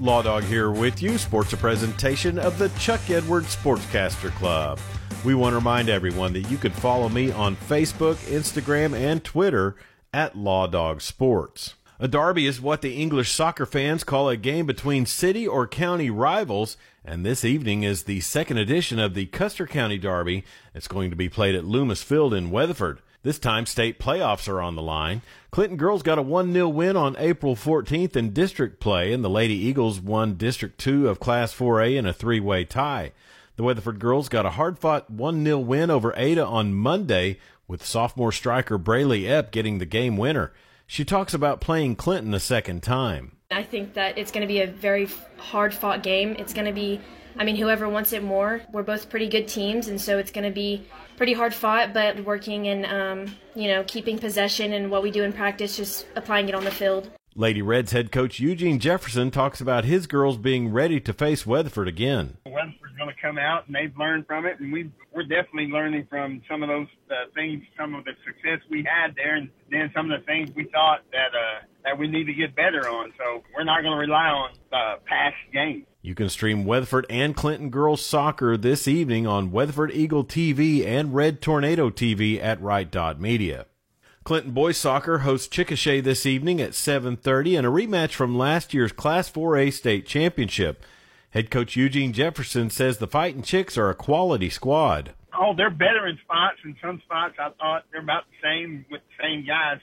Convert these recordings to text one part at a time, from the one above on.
Law Dog here with you. Sports a presentation of the Chuck Edwards Sportscaster Club. We want to remind everyone that you can follow me on Facebook, Instagram, and Twitter at Law Dog Sports. A derby is what the English soccer fans call a game between city or county rivals, and this evening is the second edition of the Custer County Derby. It's going to be played at Loomis Field in Weatherford. This time, state playoffs are on the line. Clinton girls got a 1 0 win on April 14th in district play, and the Lady Eagles won District 2 of Class 4A in a three way tie. The Weatherford girls got a hard fought 1 0 win over Ada on Monday, with sophomore striker Braylee Epp getting the game winner. She talks about playing Clinton a second time. I think that it's going to be a very hard fought game. It's going to be, I mean, whoever wants it more. We're both pretty good teams, and so it's going to be pretty hard fought, but working and, um, you know, keeping possession and what we do in practice, just applying it on the field. Lady Reds head coach Eugene Jefferson talks about his girls being ready to face Weatherford again. Weatherford's going to come out, and they've learned from it, and we we're definitely learning from some of those uh, things, some of the success we had there, and then some of the things we thought that uh, that we need to get better on. So we're not going to rely on uh, past games. You can stream Weatherford and Clinton girls soccer this evening on Weatherford Eagle TV and Red Tornado TV at Right Media. Clinton boys soccer hosts Chickasha this evening at 7:30 and a rematch from last year's Class 4A state championship. Head coach Eugene Jefferson says the Fighting Chicks are a quality squad. Oh, they're better in spots. In some spots, I thought they're about the same with the same guys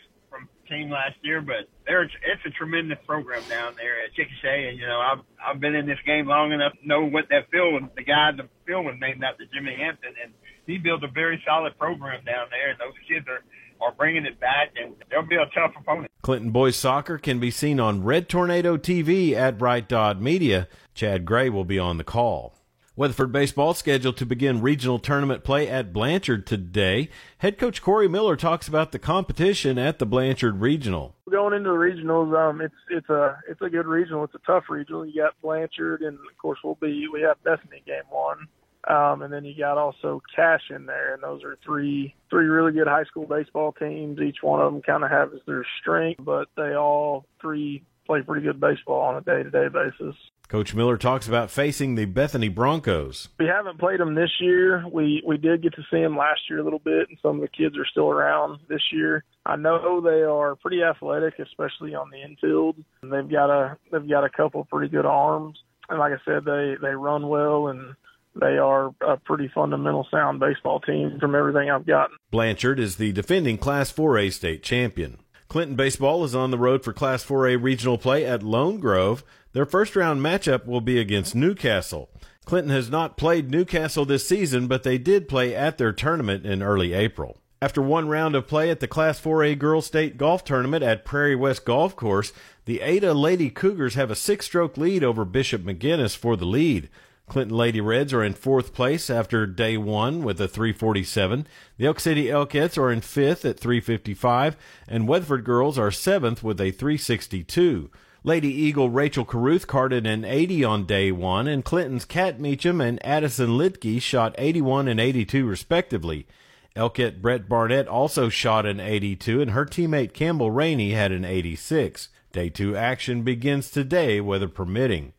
team last year, but they're it's a tremendous program down there at Chickasha. And you know, I've I've been in this game long enough to know what that field was. The guy the field was named after Jimmy Hampton, and he built a very solid program down there. And those kids are are bringing it back, and they'll be a tough opponent. Clinton boys soccer can be seen on Red Tornado TV at Right Dot Media. Chad Gray will be on the call. Weatherford baseball scheduled to begin regional tournament play at Blanchard today. Head coach Corey Miller talks about the competition at the Blanchard Regional. Going into the regionals, um, it's it's a it's a good regional. It's a tough regional. You got Blanchard, and of course we'll be we have Bethany game one. Um, and then you got also Cache in there, and those are three three really good high school baseball teams. Each one of them kind of has their strength, but they all three play pretty good baseball on a day to day basis. Coach Miller talks about facing the Bethany Broncos. We haven't played them this year. We we did get to see them last year a little bit, and some of the kids are still around this year. I know they are pretty athletic, especially on the infield. They've got a they've got a couple pretty good arms, and like I said, they they run well and they are a pretty fundamental sound baseball team from everything I've gotten. Blanchard is the defending Class 4A state champion. Clinton baseball is on the road for Class 4A regional play at Lone Grove. Their first round matchup will be against Newcastle. Clinton has not played Newcastle this season, but they did play at their tournament in early April. After one round of play at the Class 4A Girls State Golf Tournament at Prairie West Golf Course, the Ada Lady Cougars have a six stroke lead over Bishop McGuinness for the lead. Clinton Lady Reds are in fourth place after day one with a 347. The Elk City Elkettes are in fifth at 355, and Weatherford Girls are seventh with a 362. Lady Eagle Rachel Caruth carded an 80 on day one, and Clinton's Kat Meacham and Addison Litke shot 81 and 82 respectively. Elkett Brett Barnett also shot an 82, and her teammate Campbell Rainey had an 86. Day two action begins today, weather permitting.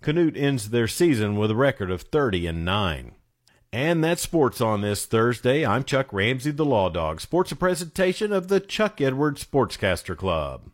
Canute ends their season with a record of 30 and 9. And that's sports on this Thursday. I'm Chuck Ramsey, the Law Dog. Sports a presentation of the Chuck Edwards Sportscaster Club.